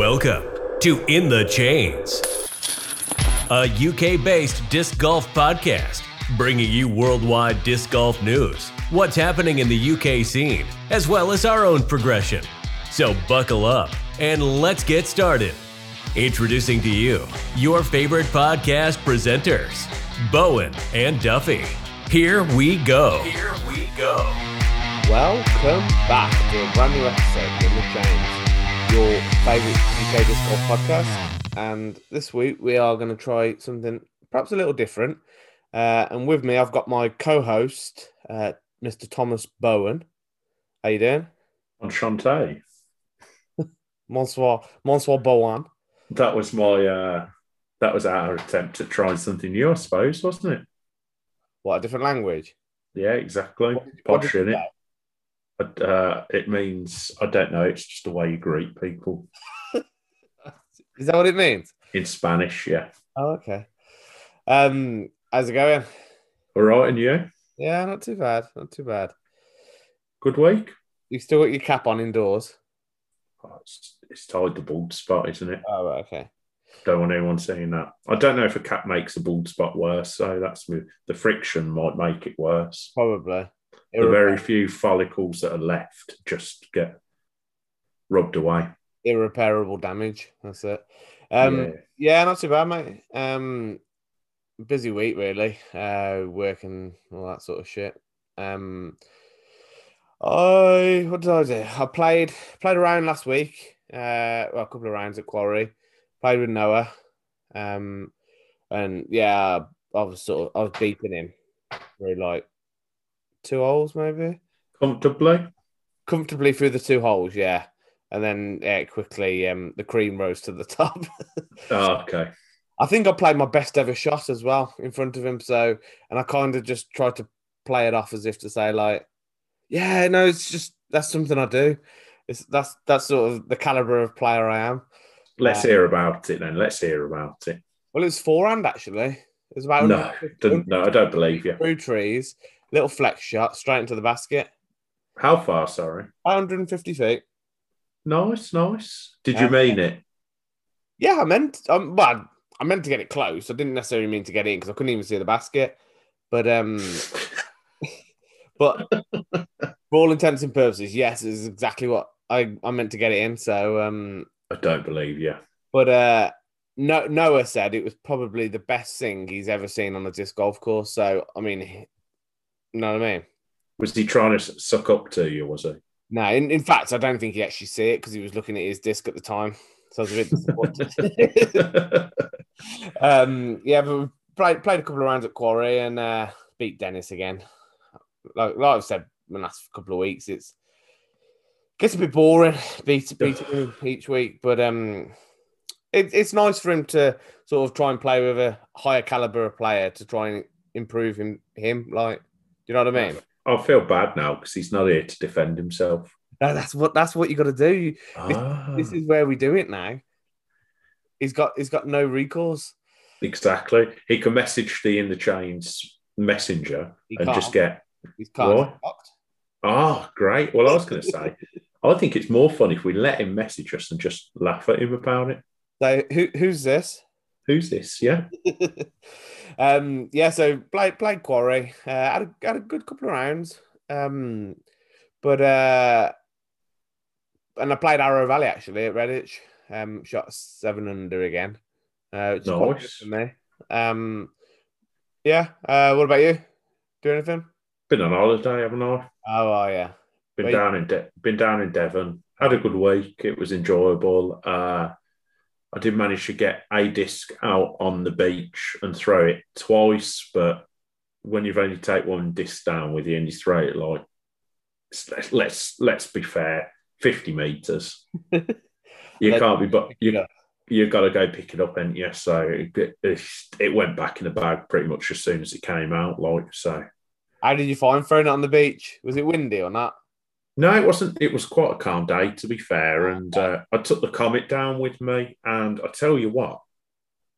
Welcome to In the Chains, a UK based disc golf podcast bringing you worldwide disc golf news, what's happening in the UK scene, as well as our own progression. So buckle up and let's get started. Introducing to you your favorite podcast presenters, Bowen and Duffy. Here we go. Here we go. Welcome back to a brand new episode of In The Chains, your favourite UK disc golf podcast. And this week we are going to try something perhaps a little different. Uh, and with me, I've got my co-host, uh, Mr. Thomas Bowen. How you doing? Enchanté. Bonsoir, bonsoir, Bowen. That was my uh that was our attempt at trying something new, I suppose, wasn't it? What a different language. Yeah, exactly. What- what Posh in it. Uh, it means I don't know. It's just the way you greet people Is that what it means? in Spanish. Yeah. Oh, okay. Um, how's it going? All right, and you? Yeah, not too bad. Not too bad. Good week. You still got your cap on indoors? Oh, it's, it's tied the bald spot, isn't it? Oh, right, okay. Don't want anyone seeing that. I don't know if a cap makes a bald spot worse. So that's the friction might make it worse. Probably. The very few follicles that are left just get rubbed away. irreparable damage. That's it. Um, Yeah. yeah. not too bad, mate. Um, busy week really. Uh, working all that sort of shit. Um, I what did I do? I played played around last week. Uh, well, a couple of rounds at Quarry. Played with Noah. Um, and yeah, I was sort of I was beating him through like two holes maybe Comfortably. comfortably through the two holes, yeah. And then yeah, quickly um, the cream rose to the top. Oh, okay. I think I played my best ever shot as well in front of him. So, and I kind of just tried to play it off as if to say, like, yeah, no, it's just that's something I do. It's that's that's sort of the caliber of player I am. Let's Uh, hear about it then. Let's hear about it. Well, it was forehand actually. It was about No, no, I don't believe you. through trees, little flex shot straight into the basket, How far? Sorry. 150 feet. Nice, nice. Did you Um, mean it? Yeah, I meant, um, well, I meant to get it close. I didn't necessarily mean to get in because I couldn't even see the basket. But um, but for all intents and purposes, yes, is exactly what I, I meant to get it in. So um, I don't believe you. but uh, no, Noah said it was probably the best thing he's ever seen on a disc golf course. So I mean, you know what I mean? Was he trying to suck up to you? Was he? No, in, in fact, I don't think he actually see it because he was looking at his disc at the time. So I was a bit disappointed. um, yeah, but we played played a couple of rounds at Quarry and uh, beat Dennis again. Like, like I've said in the last couple of weeks, it's gets a bit boring beat beating him each week, but um, it, it's nice for him to sort of try and play with a higher caliber of player to try and improve him. Him, like, you know what I mean? I feel bad now because he's not here to defend himself. No, that's what that's what you got to do. Ah, This is where we do it now. He's got he's got no recourse. exactly. He can message the in the chains messenger He and can't. just get. He's can't. What? Oh, great. Well, I was going to say, I think it's more fun if we let him message us and just laugh at him about it. So who who's this? Who's this? Yeah. um, yeah, so played played Quarry. Uh, had a had a good couple of rounds. Um, but uh, and I played Arrow Valley actually at Redditch. Um, shot seven under again. Uh, which is Nice. for me. Um, yeah. Uh, what about you? Do anything? Been on holiday, haven't I? Oh, oh yeah. Been Wait. down in De- been down in Devon. Had a good week. It was enjoyable. Uh, I did manage to get a disc out on the beach and throw it twice, but when you've only take one disc down with you and you throw it like let's let's, let's be fair, fifty meters. You can't be, but you up. you got to go pick it up, and yeah, so it, it, it went back in the bag pretty much as soon as it came out. Like so, How did you find throwing it on the beach? Was it windy or not? No, it wasn't. It was quite a calm day, to be fair. And uh, I took the comet down with me, and I tell you what,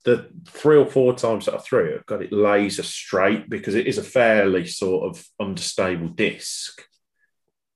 the three or four times that I threw it, I got it laser straight because it is a fairly sort of unstable disc.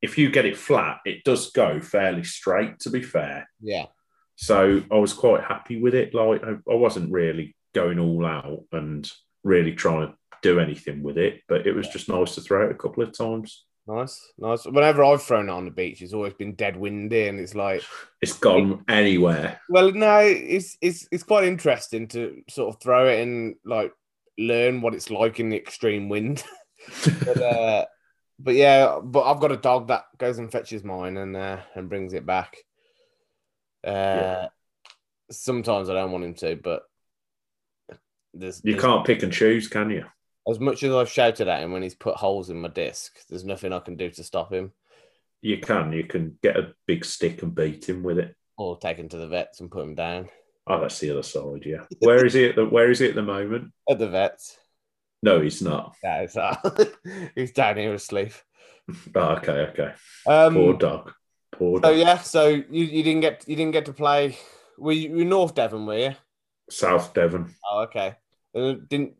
If you get it flat, it does go fairly straight. To be fair, Yeah. So I was quite happy with it. Like I, I wasn't really going all out and really trying to do anything with it, but it was just nice to throw it a couple of times. Nice, nice. Whenever I've thrown it on the beach, it's always been dead windy, and it's like It's gone anywhere. Well, no, it's it's it's quite interesting to sort of throw it and like learn what it's like in the extreme wind. but uh, but yeah, but I've got a dog that goes and fetches mine and uh, and brings it back. Uh, Yeah. Sometimes I don't want him to, but there's, You there's- can't pick and choose, can you? As much as I've shouted at him when he's put holes in my disc, there's nothing I can do to stop him You can. You can get a big stick and beat him with it. or take him to the vets and put him down Oh, that's the other side. Yeah. Where is he? At the, where is he at the moment? at the vets. No, he's not. Yeah, it's, uh, he's down here asleep. Oh, okay, okay. Um, Poor dog. Poor So yeah, so you, you didn't get you didn't get to play. Were you, you were North Devon, were you? South Devon. Oh, okay. Uh, didn't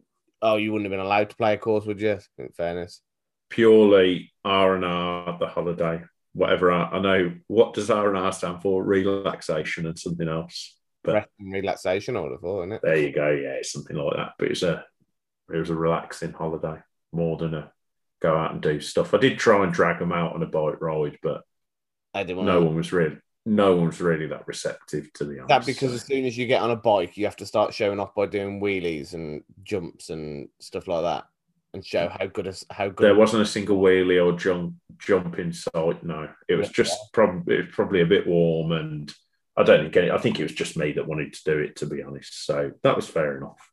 oh you wouldn't have been allowed to play a course, would you? In fairness, Purely R and R. The holiday. Whatever. R- I know. What does R and R stand for? Relaxation and something else. But rest and relaxation. I would have thought, isn't it? there you go. Yeah, it's something like that. But it was a it was a relaxing holiday more than a go out and do stuff. I did try and drag them out on a bike ride, but I didn't want no one was really no one's really that receptive to the honest. that because as soon as you get on a bike, you have to start showing off by doing wheelies and jumps and stuff like that, and show how good as how good. there wasn't a single wheelie or jump jump in sight. No, it was just probably it was probably a bit warm, and I don't think any, I think it was just me that wanted to do it to be honest. So that was fair enough.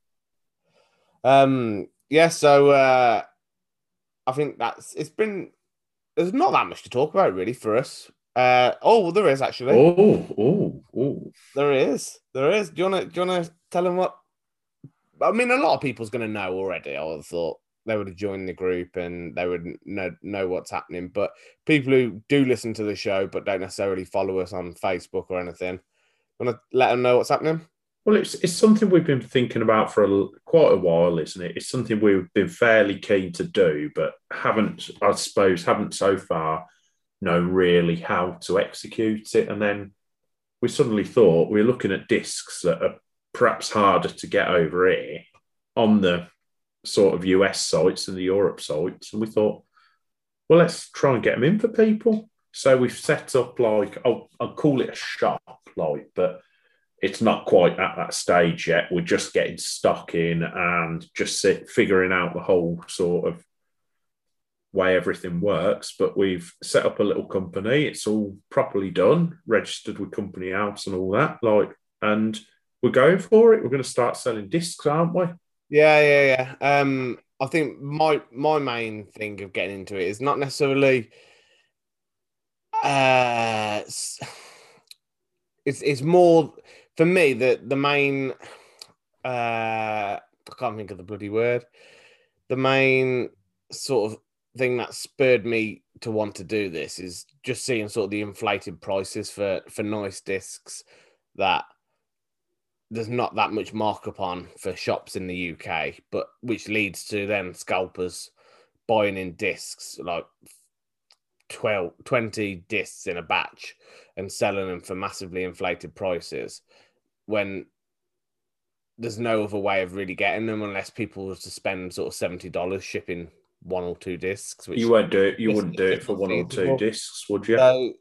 Um. Yeah. So uh, I think that's it's been. There's not that much to talk about really for us. Uh. Oh, well, there is actually. Oh, oh, oh! There is. There is. Do you wanna do you wanna tell them what I mean a lot of people's gonna know already, I would have thought they would have joined the group and they would know know what's happening. But people who do listen to the show but don't necessarily follow us on Facebook or anything, wanna let them know what's happening? Well, it's it's something we've been thinking about for a, quite a while, isn't it? It's something we've been fairly keen to do, but haven't, I suppose, haven't so far known really how to execute it. And then we suddenly thought we were looking at discs that are perhaps harder to get over here on the sort of US sites and the Europe sites, and we thought, well, let's try and get them in for people. So we've set up like I'll, I'll call it a shop, like, but it's not quite at that stage yet. We're just getting stuck in and just sit, figuring out the whole sort of way everything works. But we've set up a little company. It's all properly done, registered with Company House and all that. Like, and we're going for it. We're going to start selling discs, aren't we? Yeah, yeah, yeah. Um, I think my my main thing of getting into it is not necessarily. Uh, it's it's more for me the the main. Uh, I can't think of the bloody word. The main sort of thing that spurred me to want to do this is just seeing sort of the inflated prices for for nice discs that there's not that much markup on for shops in the UK, but which leads to then scalpers buying in discs like 12, 20 discs in a batch and selling them for massively inflated prices when there's no other way of really getting them unless people were to spend sort of seventy dollars shipping one or two discs. Which You won't do it. You wouldn't do it for one or two discs, would you? so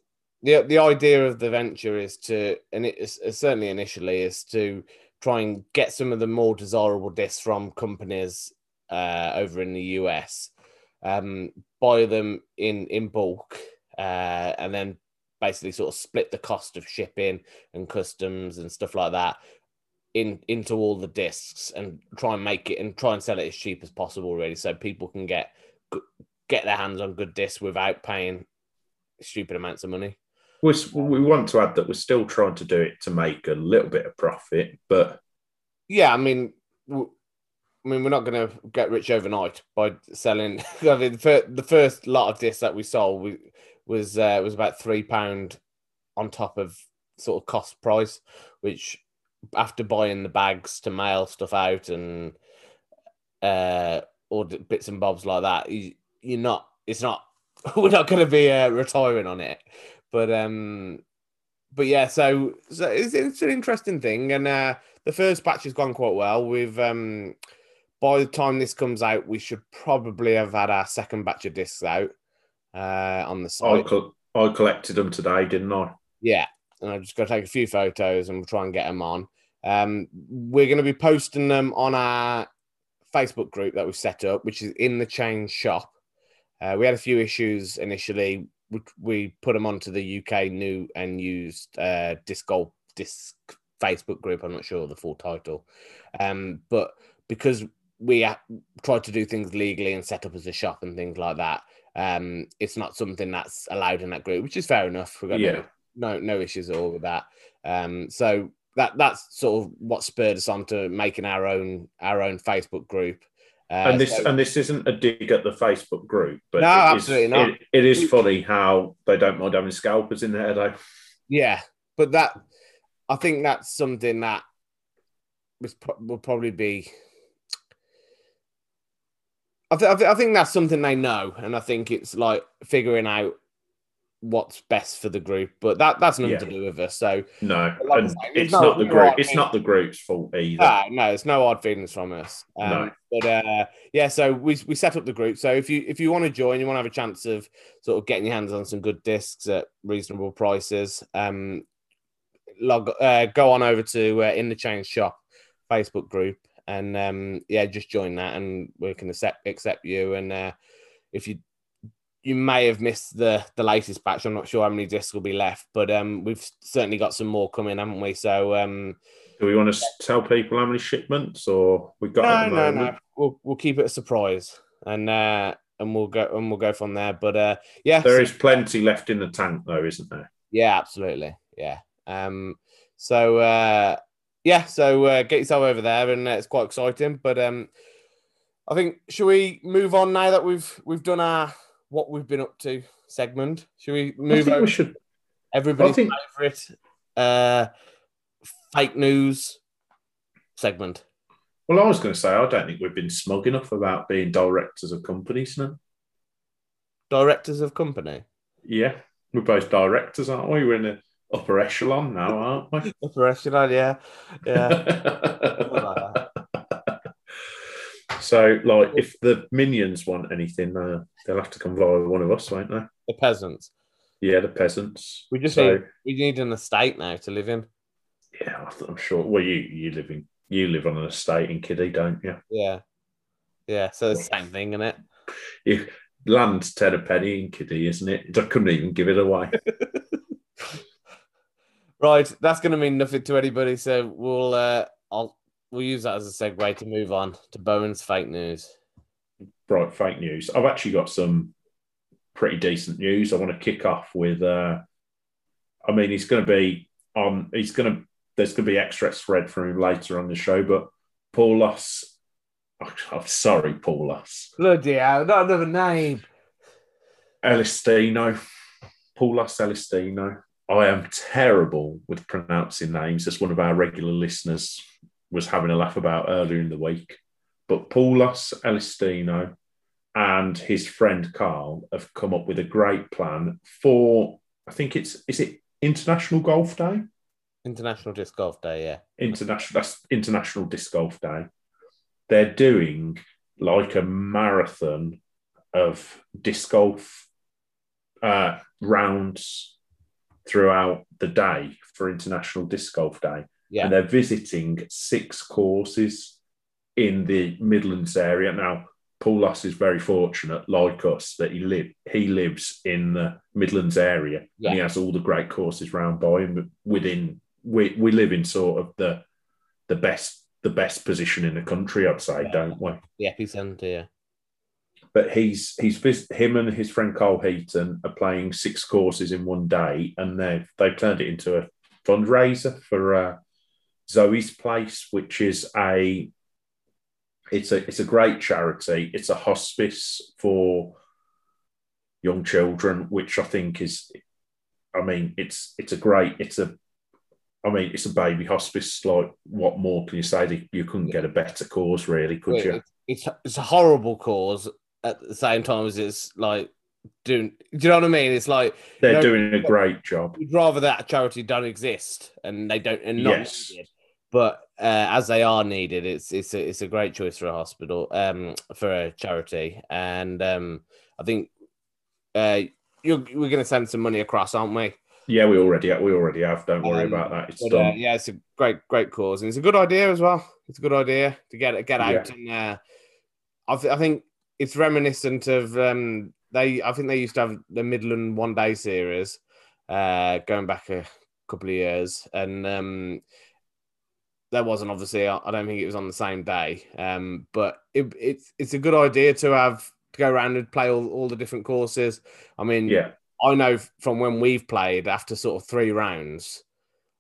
the the idea of the venture is to, and it is certainly initially is to try and get some of the more desirable discs from companies uh, over in the US, um, buy them in in bulk, uh, and then basically sort of split the cost of shipping and customs and stuff like that in into all the discs and try and make it and try and sell it as cheap as possible really so people can get get their hands on good discs without paying stupid amounts of money We're, we want to add that we're still trying to do it to make a little bit of profit, but yeah i mean w- I mean, we're not going to get rich overnight by selling. I mean, the first lot of discs that we sold we, was uh, was about three pound on top of sort of cost price, which after buying the bags to mail stuff out and uh, or bits and bobs like that, you, you're not. It's not. We're not going to be uh, retiring on it, but um, but yeah, so, so it's, it's an interesting thing, and uh, the first batch has gone quite well. We've um, by the time this comes out, we should probably have had our second batch of discs out uh, on the I, site. col- I collected them today, didn't I? Yeah, and I've just got to take a few photos and we'll try and get them on. Um, we're going to be posting them on our Facebook group that we've set up, which is in the chain shop. Uh, we had a few issues initially. We, we put them onto the UK new and used uh, disc golf disc Facebook group. I'm not sure the full title, um, but because we tried to do things legally and set up as a shop and things like that, um, it's not something that's allowed in that group, which is fair enough. We've got Yeah. No no issues at all with that. Um, so that that's sort of what spurred us on to making our own our own Facebook group. Uh, and this so- and this isn't a dig at the Facebook group, but No, it is- absolutely not. It, it is funny how they don't mind having scalpers in there, though. yeah, but that I think that's something that was will probably be. I, th- I, th- I think that's something they know, and I think it's like figuring out what's best for the group. But that that's nothing Yeah. to do with us. So No, Like say, it's no- not the group. It's not the group's fault either. Ah, no, there's no hard feelings from us. Um, No. But uh, yeah, so we we set up the group. So if you if you want to join, you want to have a chance of sort of getting your hands on some good discs at reasonable prices. Um, log uh, go on over to uh, in the chain shop Facebook group and um, yeah, just join that and we can accept accept you. And uh, if you you may have missed the the latest batch. I'm not sure how many discs will be left, but um, we've certainly got some more coming, haven't we? So um, Do we want to tell people how many shipments or we've got no, no, no. We'll we'll keep it a surprise, and uh, and we'll go and we'll go from there. But uh, yeah, There so- is plenty left in the tank, though, isn't there? yeah, absolutely, yeah. Um, so uh, yeah, so uh, get yourself over there, and uh, it's quite exciting. But um, I think should we move on now that we've we've done our what we've been up to segment? Should we I move think over we should. everybody's think- favorite uh, fake news segment? Well, I was going to say I don't think we've been smug enough about being directors of companies now. Directors of company. Yeah, we're both directors, aren't we? We're in the upper echelon now, aren't we? Upper echelon, yeah, yeah. so, like, if the minions want anything, uh, they'll have to come via one of us, won't they? the peasants. Yeah, the peasants. We just so, need we need an estate now to live in. yeah, I'm sure. Well, you you live in you live on an estate in Kiddie, don't you? Yeah, yeah. So the same thing, isn't it? you land's ten a penny in Kiddie, isn't it? I couldn't even give it away. Right, that's going to mean nothing to anybody. So we'll uh, I'll we'll use that as a segue to move on to Bowen's fake news. right, fake news. I've actually got some pretty decent news. I want to kick off with. Uh, I mean, he's going to be on. He's going to. There's going to be extra thread from him later on the show, but Paulos. I'm sorry, Paulos. Bloody hell, not another name. Elistino. Paulos Elistino. I am terrible with pronouncing names, as one of our regular listeners was having a laugh about earlier in the week. But Paulos Elistino and his friend Carl have come up with a great plan for, I think it's, is it International Golf Day? International Disc Golf Day, yeah. International, that's International Disc Golf Day. They're doing like a marathon of disc golf uh, rounds throughout the day for International Disc Golf Day. Yeah. And they're visiting six courses in the Midlands area. Now, Paulos is very fortunate, like us, that he live he lives in the Midlands area Yeah. and he has all the great courses round by him. Within we we live in sort of the the best the best position in the country, I'd say, Yeah. don't we? The epicenter, yeah. But he's he's him and his friend Carl Heaton are playing six courses in one day, and they've they've turned it into a fundraiser for uh, Zoe's Place, which is a it's a it's a great charity. It's a hospice for young children, which I think is, I mean, it's it's a great it's a I mean, it's a baby hospice. Like, what more can you say? You couldn't get a better cause, really, could you? It's, it's a horrible cause at the same time as it's like doing. Do you know what I mean? It's like They're No, doing a great job. we'd rather that charity don't exist and they don't and not Yes. needed. But uh, as they are needed, it's it's a, it's a great choice for a hospital, um, for a charity, and um, I think uh, you're, we're going to send some money across, aren't we? Yeah, we already we already have. Don't worry Um, about that. It's But, uh, done. yeah, it's a great great cause, and it's a good idea as well. It's a good idea to get get out, and uh, I, th- I think it's reminiscent of um, they. I think they used to have the Midland One Day series, uh, going back a couple of years, and um, that wasn't obviously. I don't think it was on the same day, um, but it, it's it's a good idea to have to go around and play all, all the different courses. I mean, yeah, I know from when we've played after sort of three rounds,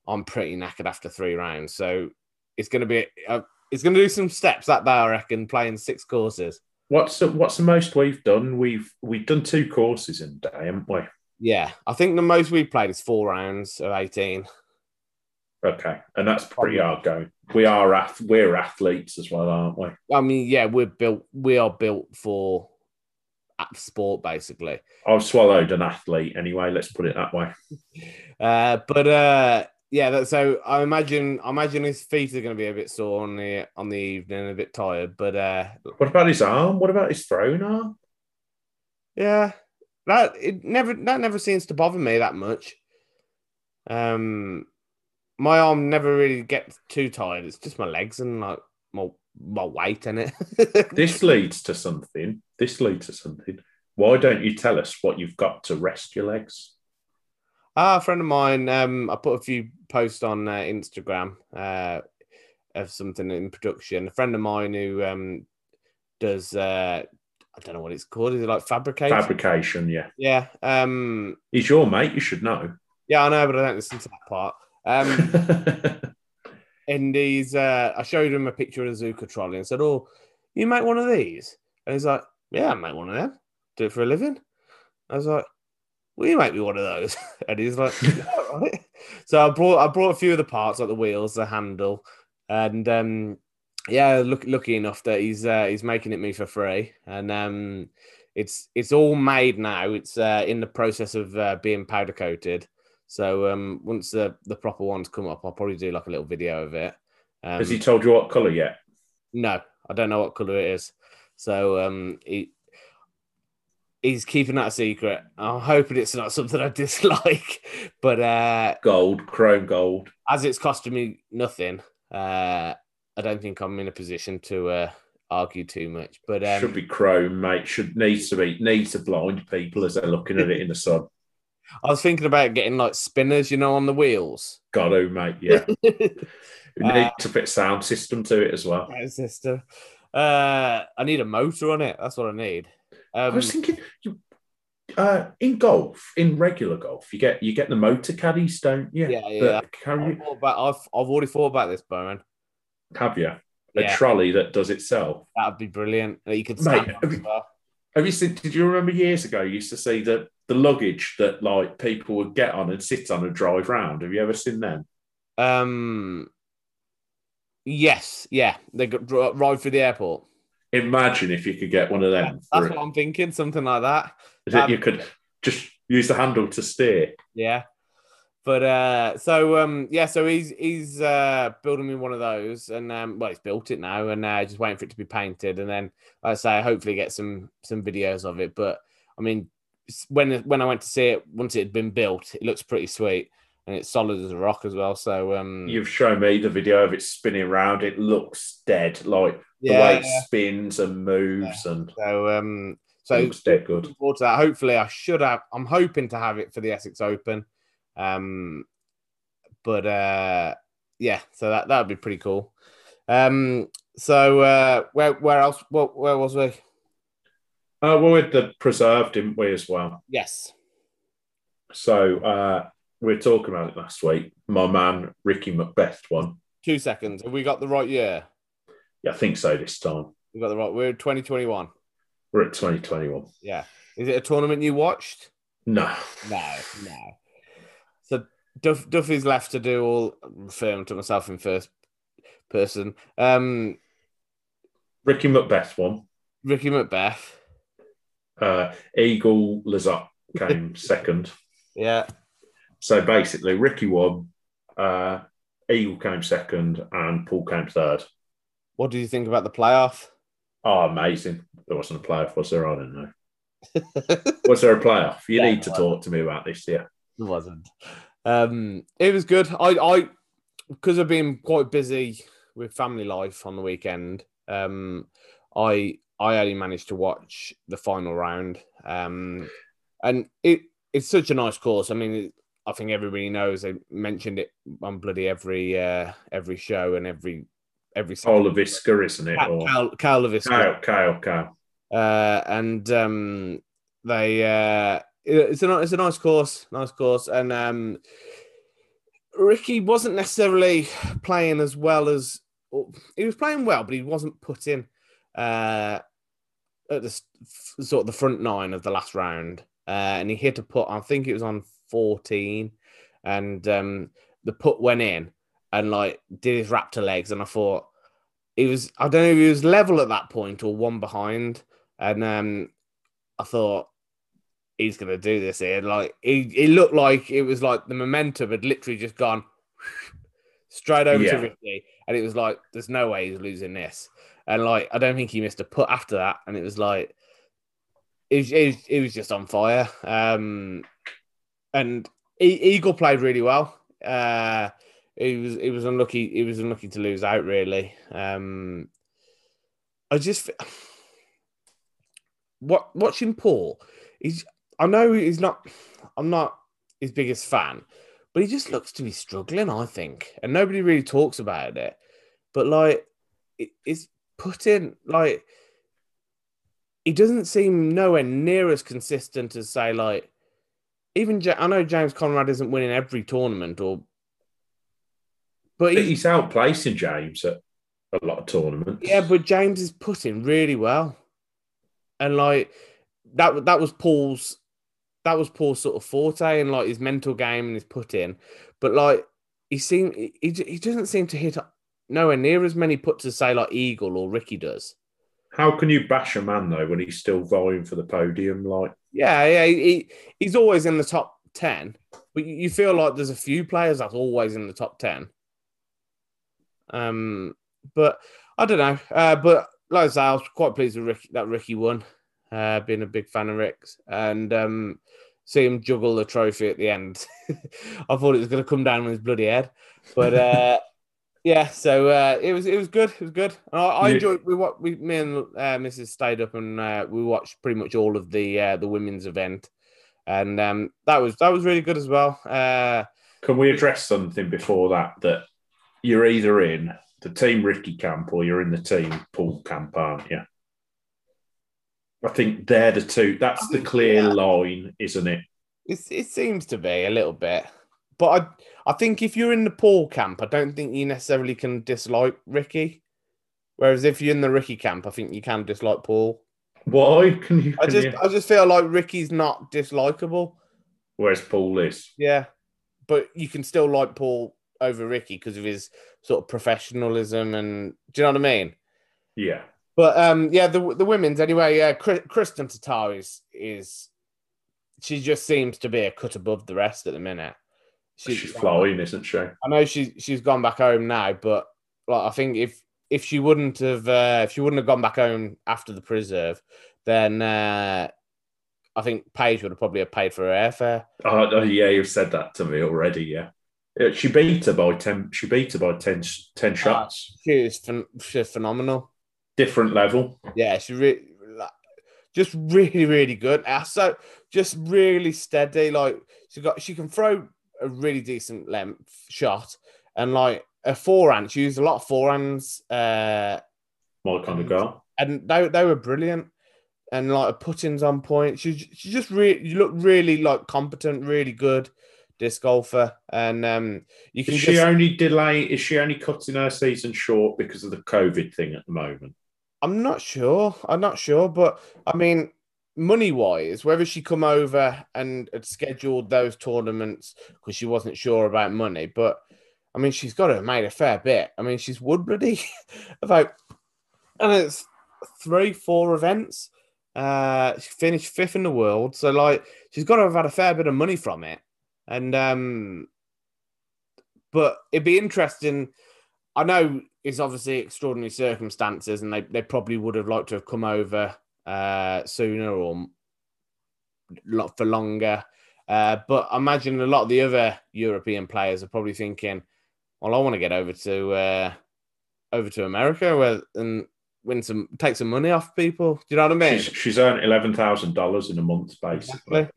I'm pretty knackered after three rounds. So it's going to be, uh, it's going to do some steps that day, I reckon, playing six courses. what's the, what's the most we've done? We've we've done two courses in a day, haven't we? Yeah, I think the most we've played is four rounds of 18. Okay, and that's pretty hard going. We are ath- we're athletes as well, aren't we? I mean, yeah, we're built, we are built for sport, basically. I've swallowed an athlete anyway. Let's put it that way. Uh, but uh, yeah, that, so I imagine, I imagine his feet are going to be a bit sore on the on the evening, a bit tired. But uh, What about his arm? What about his throwing arm? Yeah, that it never that never seems to bother me that much. Um, my arm never really gets too tired. It's just my legs and like my my weight in it. This leads to something. This leads to something. Why don't you tell us what you've got to rest your legs? ah, a friend of mine. Um, I put a few posts on uh, Instagram. Uh, of something in production. A friend of mine who um does uh I don't know what it's called. Is it like fabricating? Fabrication, yeah. yeah. Um. He's your mate. You should know. Yeah, I know, but I don't listen to that part. Um. and he's uh I showed him a picture of a Zuca trolley and said, Oh, you make one of these? And he's like, Yeah, I make one of them. Do it for a living. I was like, Will you make me one of those? And he's like, yeah, right. So I brought I brought a few of the parts, like the wheels, the handle, and um yeah, look lucky enough that he's uh, he's making it me for free. And um it's it's all made now. It's uh, in the process of uh, being powder coated. So um, once the, the proper ones come up, I'll probably do like a little video of it. Um, Has he told you what colour yet? no, I don't know what color it is. So um, he he's keeping that a secret. I'm hoping it's not something I dislike, but uh, Gold, chrome gold. as it's costing me nothing, uh, I don't think I'm in a position to uh, argue too much. But um, Should be chrome, mate. Should needs to be needs to blind people as they're looking at it in the sun. I was thinking about getting like spinners, you know, on the wheels. Got to, mate. Yeah. Uh, need to fit sound system to it as well. My sister. Uh, I need a motor on it. That's what I need. I Um, was thinking, you, uh, in golf, in regular golf, you get you get the motor caddies, don't you? Yeah, yeah. That I've, about, I've I've already thought about this, Bowman. have you a Yeah. trolley that does itself? That'd be brilliant. You could Mate, stand on as well. Have you seen? Did you remember years ago? You used to see the the luggage that like people would get on and sit on and drive round. Have you ever seen them? Um. Yes, yeah, they got ride through the airport. Imagine if you could get one of them. That's what I'm thinking. Something like that. it. You could just use the handle to steer. Yeah. But uh so um yeah, so he's he's uh building me one of those and um well he's built it now and uh just waiting for it to be painted and then like I say hopefully get some some videos of it. But I mean when when I went to see it once it had been built, it looks pretty sweet and it's solid as a rock as well. So um You've shown me the video of it spinning around. It looks dead, like the way it spins and moves, and so um so looks dead good. looking forward to that. Hopefully, I should have. I'm hoping to have it for the Essex Open. Um, but uh, yeah, so that that would be pretty cool. Um, so uh, where where else? What where was we? Uh, well, with the preserve, didn't we as well? Yes. So uh, we were talking about it last week. My man Ricky Macbeth won. Two seconds. Have we got the right year? Yeah, I think so. This time We got the right. We're 2021. we're at 2021. Yeah. Is it a tournament you watched? No, No, no. Duff Duffy's left to do all referring to myself in first person. Um, Ricky Macbeth won. Ricky Macbeth. Uh, Eagle Lazat came second. Yeah. So basically, Ricky won, uh, Eagle came second, and Paul came third. What do you think about the playoff? Oh, amazing. There wasn't a playoff, was there? I don't know. Was there a playoff? You Yeah, need to well- talk to me about this, yeah. It wasn't. Um, it was good. I, I, because I've been quite busy with family life on the weekend. Um, I, I only managed to watch the final round. Um, and it, it's such a nice course. I mean, it, I think everybody knows. They mentioned it on bloody every, uh, every show and every, every. Leiviska, isn't it? Or Cale Leiviska. Kyle, Kyle, Kyle. uh, and um, they uh, it's a it's a nice course, nice course, and um, Ricky wasn't necessarily playing as well as he was playing well, but he wasn't put in uh, at the sort of the front nine of the last round, uh, and he hit a put. I think it was on fourteen, and um, the put went in, and like did his raptor legs, and I thought he was I don't know if he was level at that point or one behind, and um, I thought he's gonna do this here. Like he, it looked like it was like the momentum had literally just gone straight over Yeah. to Ricky, and it was like there's no way he's losing this. And like I don't think he missed a put after that, and it was like it was, it was, it was just on fire. Um, and Eagle played really well. Uh, he was he was unlucky. He was unlucky to lose out. Really. Um, I just what watching Paul. He's I know he's not. I'm not his biggest fan, but he just looks to be struggling. I think, and nobody really talks about it. But like, it, it's put in like he doesn't seem nowhere near as consistent as say like even Ja- I know James Conrad isn't winning every tournament or but But he, he's outplacing James at a lot of tournaments. yeah but James is putting really well and like that that was Paul's that was Paul's sort of forte and like his mental game and his put in but like he seemed he, he doesn't seem to hit nowhere near as many puts as say like Eagle or Ricky does How can you bash a man though when he's still vying for the podium? Like, Yeah, yeah, he, he- he's always in the top ten, but you- you feel like there's a few players that's always in the top ten. Um, but I don't know. Uh, but like I say, I was quite pleased with Ricky, that Ricky won. Uh, being a big fan of Rick's and um, see him juggle the trophy at the end. I thought it was going to come down on his bloody head, but uh, yeah. So uh, it was it was good. It was good. And I, I enjoyed. We what we me and uh, Mrs. stayed up and uh, we watched pretty much all of the uh, the women's event, and um, that was that was really good as well. Uh, can we address something before that? That you're either in the team Ricky camp or you're in the team Paul camp, aren't you? I think they're the two. That's the clear Yeah. line, isn't it? it it seems to be a little bit, but I I think if you're in the Paul camp, I don't think you necessarily can dislike Ricky. Whereas if you're in the Ricky camp, I think you can dislike Paul. Why can you? I just you- I just feel like Ricky's not dislikable. Whereas Paul is. Yeah, but you can still like Paul over Ricky because of his sort of professionalism and do you know what I mean? Yeah. But um, yeah, the the women's anyway. Yeah, Kri- Kristen Tatar is is she just seems to be a cut above the rest at the minute. She- She's flying, isn't she? I know she's she's gone back home now, but like I think if if she wouldn't have uh, if she wouldn't have gone back home after the preserve, then uh, I think Paige would have probably have paid for her airfare. Oh, oh, yeah, you've said that to me already. Yeah. Yeah, She beat her by 10, she beat her by 10, 10 shots. She is phen- she's phenomenal. Different level. Yeah, she really just really really good. So just really steady. Like she got she can throw a really decent length shot and like a forehand. She used a lot of forehands. Uh, My kind of girl. and they they were brilliant. And like puttings on point. She she just really you look really like competent, really good disc golfer. And um you can Is she only delay? Is she only cutting her season short because of the COVID thing at the moment? I'm not sure. I'm not sure, but I mean, money wise, whether she come over and had scheduled those tournaments because she wasn't sure about money, but I mean, she's got to have made a fair bit. I mean, she's would bloody about, and it's three, four events, Uh, she finished fifth in the world, so like she's got to have had a fair bit of money from it. And um, but it'd be interesting. I know it's obviously extraordinary circumstances, and they, they probably would have liked to have come over uh, sooner or lot for longer. Uh, but I imagine a lot of the other European players are probably thinking, "Well, I want to get over to uh, over to America where and win some, take some money off people." Do you know what I mean? She's, she's earned eleven thousand dollars in a month, basically. Exactly.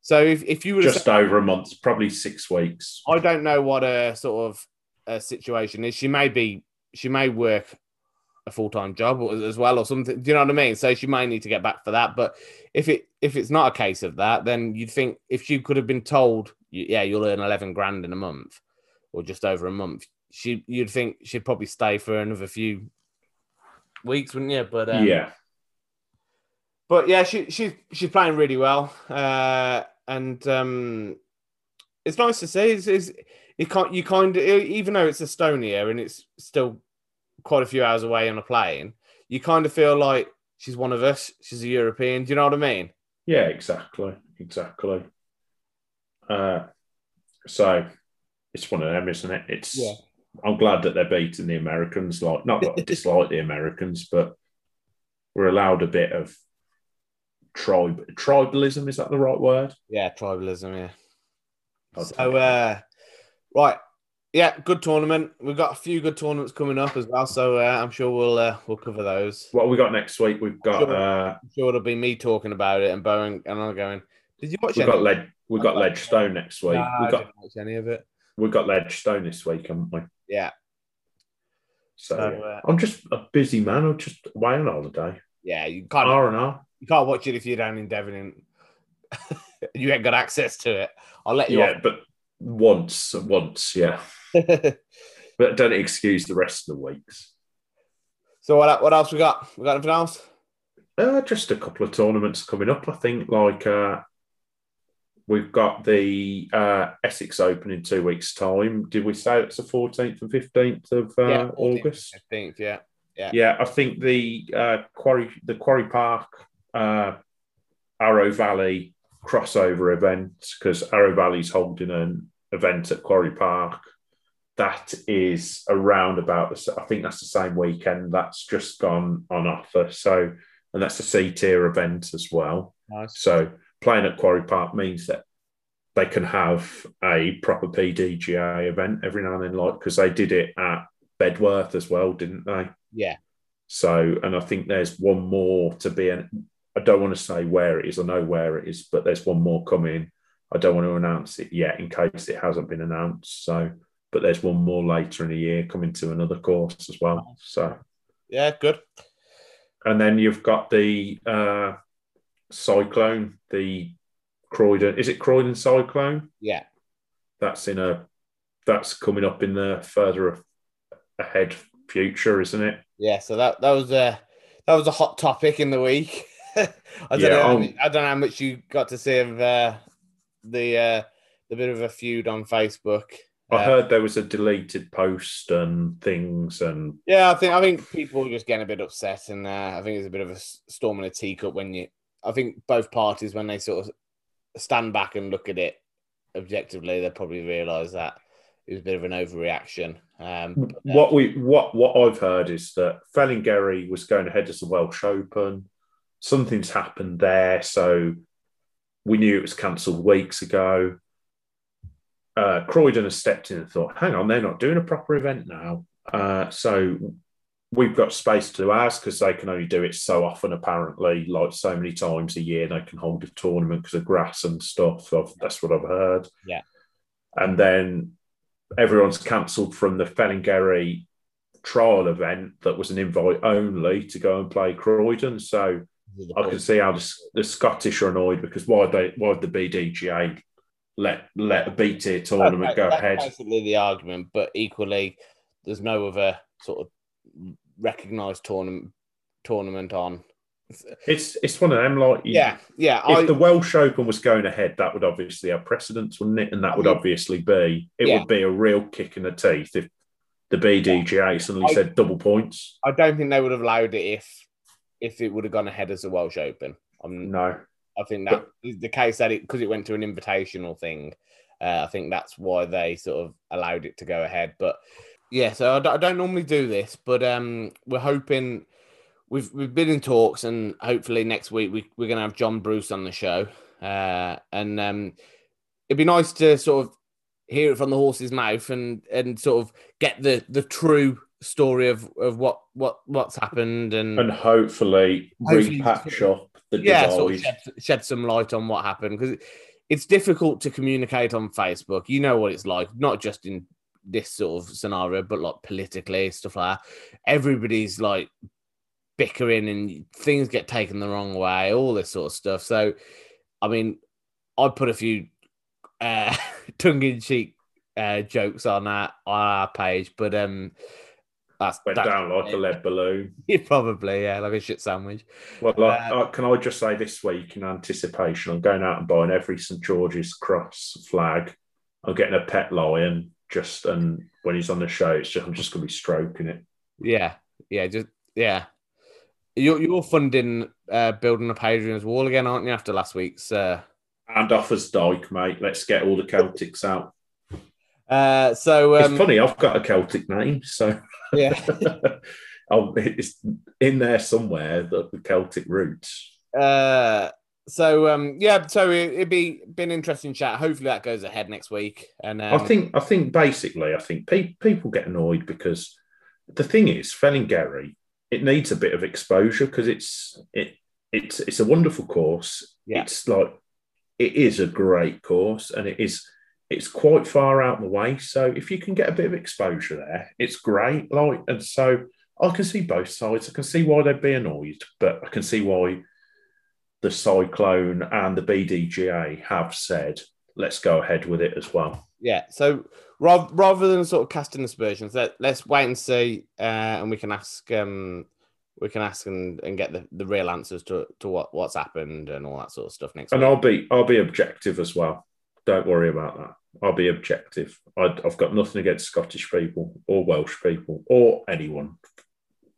So if, if you were Just over a month, probably six weeks. I don't know what a sort of a situation is. She may be, she may work a full time job as well or something. Do you know what I mean? So she may need to get back for that. But if it if it's not a case of that, then you'd think if she could have been told, yeah, you'll earn eleven grand in a month or just over a month, she you'd think she'd probably stay for another few weeks, wouldn't you? But um, yeah, but yeah, she she's she's playing really well. Uh, and um, it's nice to see. It's, it's you can't you kind of even though it's Estonia and it's still quite a few hours away on a plane, you kind of feel like she's one of us. She's a European. Do you know what I mean? Yeah, exactly, exactly. Uh, so it's one of them, isn't it? It's. Yeah. I'm glad that they're beating the Americans. Like, not that I dislike the Americans, but we're allowed a bit of tribe tribalism. Is that the right word? Yeah, tribalism. Yeah. I'll So, uh, right, yeah, good tournament. We've got a few good tournaments coming up as well, so uh, I'm sure we'll uh, we'll cover those. what have we got next week? We've got Sure. uh, I'm sure it'll be me talking about it and Bowen and I'm going. Did you watch we've got of it?" lead we've got Ledgestone next week. Nah, we've got didn't watch any of it. we've got Ledgestone this week, haven't we? Yeah. So, So, uh, I'm just a busy man. I'm just away on holiday. Yeah, you can't R and R. you can't watch it if you're down in Devon and you ain't got access to it. I'll let you Yeah, but once, once, yeah. But don't excuse the rest of the weeks. so what what else we got? We got anything else? Uh, just a couple of tournaments coming up. I think like uh, we've got the uh, Essex Open in two weeks' time. Did we say it's the 14th and 15th of uh, yeah, August? 15th, yeah. Yeah, I think the uh, quarry, the Quarry Park, uh, Arrow Valley crossover event because Arrow Valley's holding an event at Quarry Park. That is around about. the- I think that's the same weekend. That's just gone on offer. So, and that's a C tier event as well. Nice. So, playing at Quarry Park means that they can have a proper PDGA event every now and then, like because they did it at Bedworth as well, didn't they? Yeah. So, and I think there's one more to be. An, I don't want to say where it is. I know where it is, but there's one more coming. I don't want to announce it yet in case it hasn't been announced. So, but there's one more later in the year coming to another course as well. So, Yeah, good. and then you've got the uh, Cyclone, the Croydon. Is it Croydon Cyclone? Yeah. That's in a. That's coming up in the further ahead future, isn't it? Yeah, so that that was a that was a hot topic in the week. I don't Yeah, know. How much, I don't know how much you got to see of uh, the uh, the bit of a feud on Facebook. I Uh, heard there was a deleted post and things, and Yeah, I think I think people are just getting a bit upset, and uh, I think it's a bit of a storm in a teacup when you. I think both parties, when they sort of stand back and look at it objectively, they probably realise that it was a bit of an overreaction. Um, but, uh, what we what what I've heard is that Fellingary was going ahead as the Welsh Open. Something's happened there, so we knew it was cancelled weeks ago. Uh, Croydon has stepped in and thought, "Hang on, they're not doing a proper event now." Uh, so we've got space to ask because they can only do it so often. Apparently, like so many times a year, they can hold a tournament because of grass and stuff. I've- That's what I've heard. Yeah. and then everyone's cancelled from the Fellingary trial event that was an invite only to go and play Croydon. So I can see how the, the Scottish are annoyed because why would they why would the BDGA let let a B tier tournament go That's ahead? Basically, the argument, but equally, there's no other sort of recognised tournament tournament on. It's it's one of them like Yeah, yeah. If I, the Welsh Open was going ahead, that would obviously have precedence, wouldn't it? And that would obviously be it Yeah. would be a real kick in the teeth if the BDGA suddenly I- said double points. I don't think they would have allowed it if if it would have gone ahead as a Welsh Open. I'm, No, I think that the case that it because it went to an invitational thing. Uh, I think that's why they sort of allowed it to go ahead. But yeah, so I don't, I don't normally do this, but um, we're hoping we've we've been in talks, and hopefully next week we, we're going to have John Bruce on the show, uh, and um, it'd be nice to sort of hear it from the horse's mouth and and sort of get the the true story of of what what what's happened and, and hopefully, Hopefully- repatch up the yeah, divide. sort of shed, shed some light on what happened because it's difficult to communicate on Facebook. You know what it's like, not just in this sort of scenario, but like politically stuff like that. Everybody's like bickering and things get taken the wrong way, all this sort of stuff. So, I mean, I put a few uh, tongue-in-cheek uh, jokes on our on our page, but um, that's Went that's down like a lead balloon. probably yeah, like a shit sandwich. Well, like, Uh, can I just say this week in anticipation, I'm going out and buying every St George's Cross flag. I'm getting a pet lion just, and when he's on the show, it's just I'm just going to be stroking it. Yeah, yeah, just yeah. You're you're funding uh, building a Hadrian's Wall again, aren't you? After last week's. Uh, And Offa's Dyke, mate. Let's get all the Celtics out. Uh, so um, it's funny, I've got a Celtic name, so yeah, it's in there somewhere. The, the Celtic roots. uh, so um, yeah, so it, it'd be been an interesting chat. Hopefully that goes ahead next week. And um, I think I think basically I think pe- people get annoyed because the thing is Fellingerry it needs a bit of exposure because it's it it's it's a wonderful course. Yeah. It's like it is a great course and it is it's quite far out in the way. So if you can get a bit of exposure there, it's great. Like and so I can see both sides. I can see why they'd be annoyed, but I can see why the Cyclone and the BDGA have said let's go ahead with it as well. yeah, so rather rather than sort of casting aspersions, let let's wait and see, uh, and we can ask um we can ask and, and get the, the real answers to, to what, what's happened and all that sort of stuff next And week. I'll be I'll be objective as well. Don't worry about that. I'll be objective. I, I've got nothing against Scottish people or Welsh people or anyone,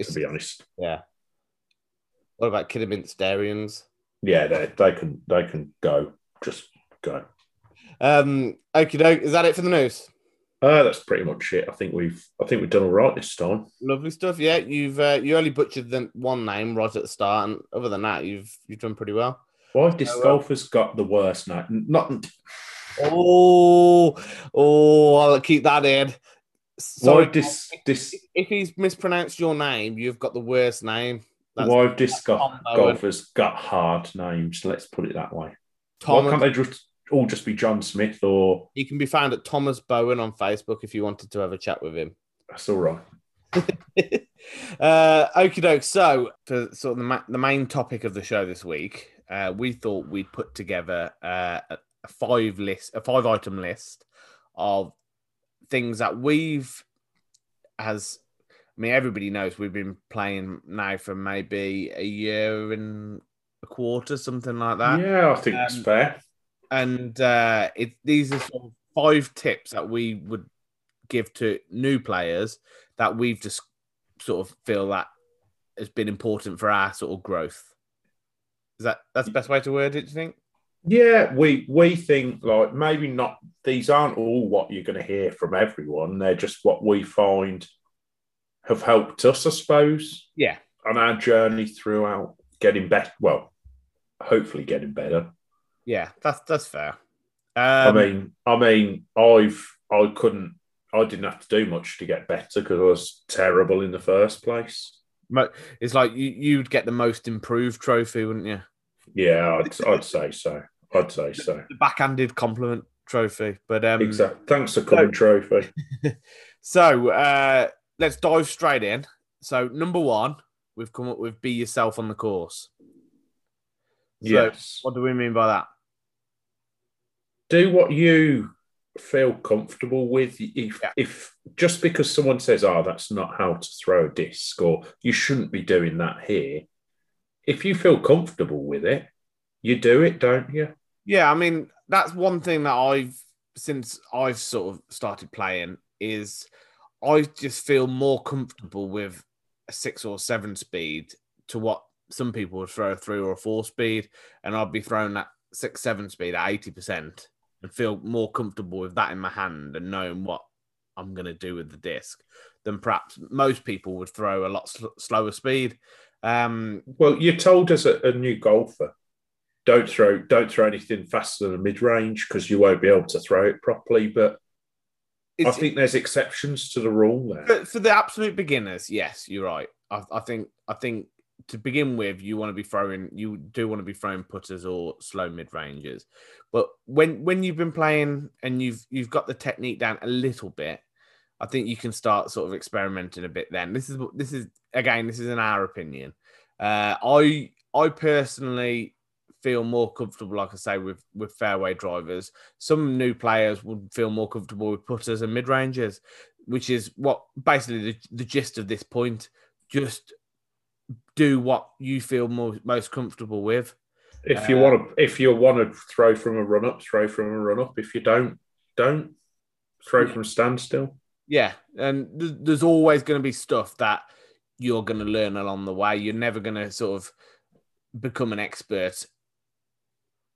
to be honest. Yeah. What about Kidderminster Yeah, they they can they can go. Just go. Um, okie doke. Is that it for the news? Uh, that's pretty much it. I think we've I think we've done all right this time. Lovely stuff. Yeah, you've uh, you only butchered the one name right at the start, and other than that, you've you've done pretty well. Why have disc Oh, well. golfers got the worst night? Not Oh, oh, I'll keep that in. why Sorry, dis dis if he's mispronounced your name, you've got the worst name. That's why have disc go- golfers got hard names? Let's put it that way. Why can't they just all just be John Smith or He can be found at Thomas Bowen on Facebook if you wanted to have a chat with him. that's all right. uh, okie doke. So, for sort of the, ma- the main topic of the show this week, uh, we thought we'd put together uh, a five list, a five item list of things that we've as I mean, everybody knows we've been playing now for maybe a year and a quarter, something like that yeah, I think that's um, fair. and uh, it these are sort of five tips that we would give to new players that we've just sort of feel that has been important for our sort of growth. Is that that's the best way to word it? Do you think? Yeah, we we think like maybe not. These aren't all what you're going to hear from everyone. They're just what we find have helped us, I suppose, Yeah, on our journey throughout getting better. Well, hopefully getting better. yeah, that's that's fair. I Um, mean, I mean, I've I couldn't, I didn't have to do much to get better because I was terrible in the first place. it's like you you'd get the most improved trophy, wouldn't you? Yeah, I'd, I'd say so. I'd say so. The backhanded compliment trophy, but um, Exactly. Thanks for coming, trophy. So uh, let's dive straight in. So number one, we've come up with be yourself on the course. So Yes. what do we mean by that? do what you feel comfortable with. If, Yeah. if just because someone says, "Oh, that's not how to throw a disc," or "You shouldn't be doing that here," if you feel comfortable with it, you do it, don't you? Yeah, I mean that's one thing that I've since I've sort of started playing is I just feel more comfortable with a six or seven speed to what some people would throw a three or a four speed, and I'd be throwing that six, seven speed at 80% and feel more comfortable with that in my hand and knowing what I'm going to do with the disc than perhaps most people would throw a lot sl- slower speed. Um, well, you're told us a, a new golfer, don't throw don't throw anything faster than a mid range because you won't be able to throw it properly. But I think there's exceptions to the rule there. For, for the absolute beginners, yes, you're right. I, I, think I think to begin with, you want to be throwing you do want to be throwing putters or slow mid ranges. But when when you've been playing and you've you've got the technique down a little bit, I think you can start sort of experimenting a bit. Then this is this is again this is in our opinion. Uh, I I personally feel more comfortable, like I say, with with fairway drivers. Some new players would feel more comfortable with putters and mid ranges, which is what basically the, the gist of this point. Just do what you feel more, most comfortable with. If you uh, want to, if you want to throw from a run up, throw from a run up. If you don't, don't throw yeah. from standstill. Yeah, and there's always going to be stuff that you're going to learn along the way. You're never going to sort of become an expert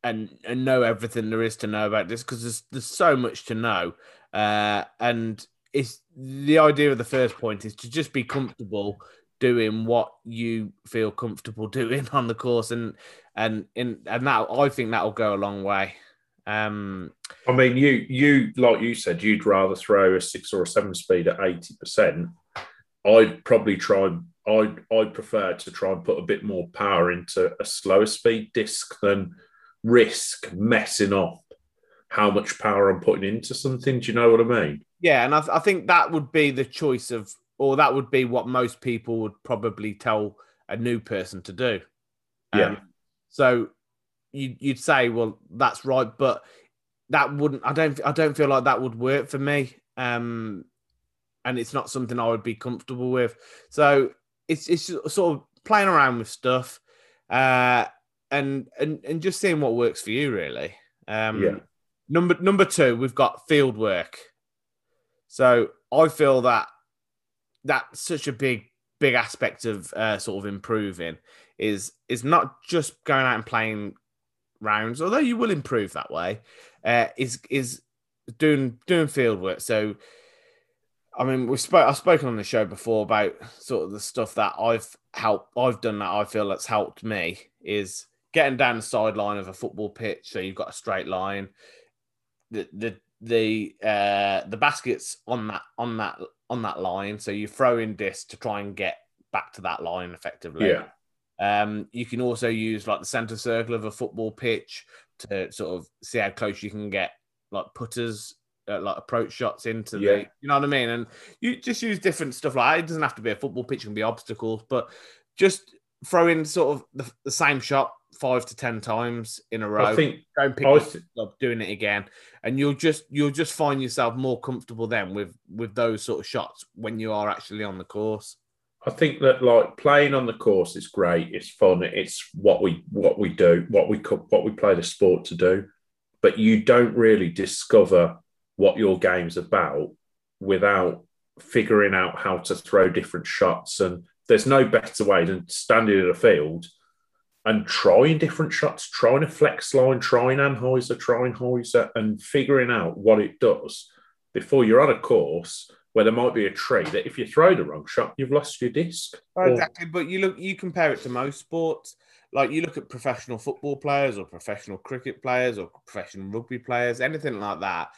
and and know everything there is to know about this because there's there's so much to know. Uh, and it's the idea of the first point is to just be comfortable doing what you feel comfortable doing on the course and and in and that I think that'll go a long way. Um, I mean, you you like you said, you'd rather throw a six or a seven speed at eighty percent. I'd probably try. I'd I'd prefer to try and put a bit more power into a slower speed disc than risk messing up how much power I'm putting into something. Do you know what I mean? Yeah, and I, th- I think that would be the choice of, or that would be what most people would probably tell a new person to do. Yeah. Um, so you, you'd say, well, that's right, but that wouldn't. I don't. I don't feel like that would work for me. Um, and it's not something I would be comfortable with. So it's it's sort of playing around with stuff, uh, and and and just seeing what works for you, really. Um, yeah. Number number two, we've got field work. So I feel that that's such a big big aspect of uh, sort of improving is is not just going out and playing rounds, although you will improve that way. Uh, is is doing doing field work. So, I mean, we spoke. I've spoken on the show before about sort of the stuff that I've helped. I've done that I feel that's helped me is getting down the sideline of a football pitch. So you've got a straight line. The the the uh, the baskets on that on that on that line. So you throw in disc to try and get back to that line effectively. Yeah. Um, you can also use like the center circle of a football pitch to sort of see how close you can get like putters, uh, like approach shots into yeah. the, you know what I mean? And you just use different stuff like it doesn't have to be a football pitch, it can be obstacles, but just throw in sort of the, the same shot five to ten times in a row. I think don't pick th- up doing it again, and you'll just you'll just find yourself more comfortable then with with those sort of shots when you are actually on the course. I think that like playing on the course is great. It's fun. It's what we what we do, what we what we play the sport to do. But you don't really discover what your game's about without figuring out how to throw different shots. And there's no better way than standing in a field and trying different shots, trying a flex line, trying anhyzer, trying hyzer, and figuring out what it does before you're on a course where there might be a tree that if you throw the wrong shot, you've lost your disc. exactly, but you look, you compare it to most sports. Like you look at professional football players or professional cricket players or professional rugby players, anything like that.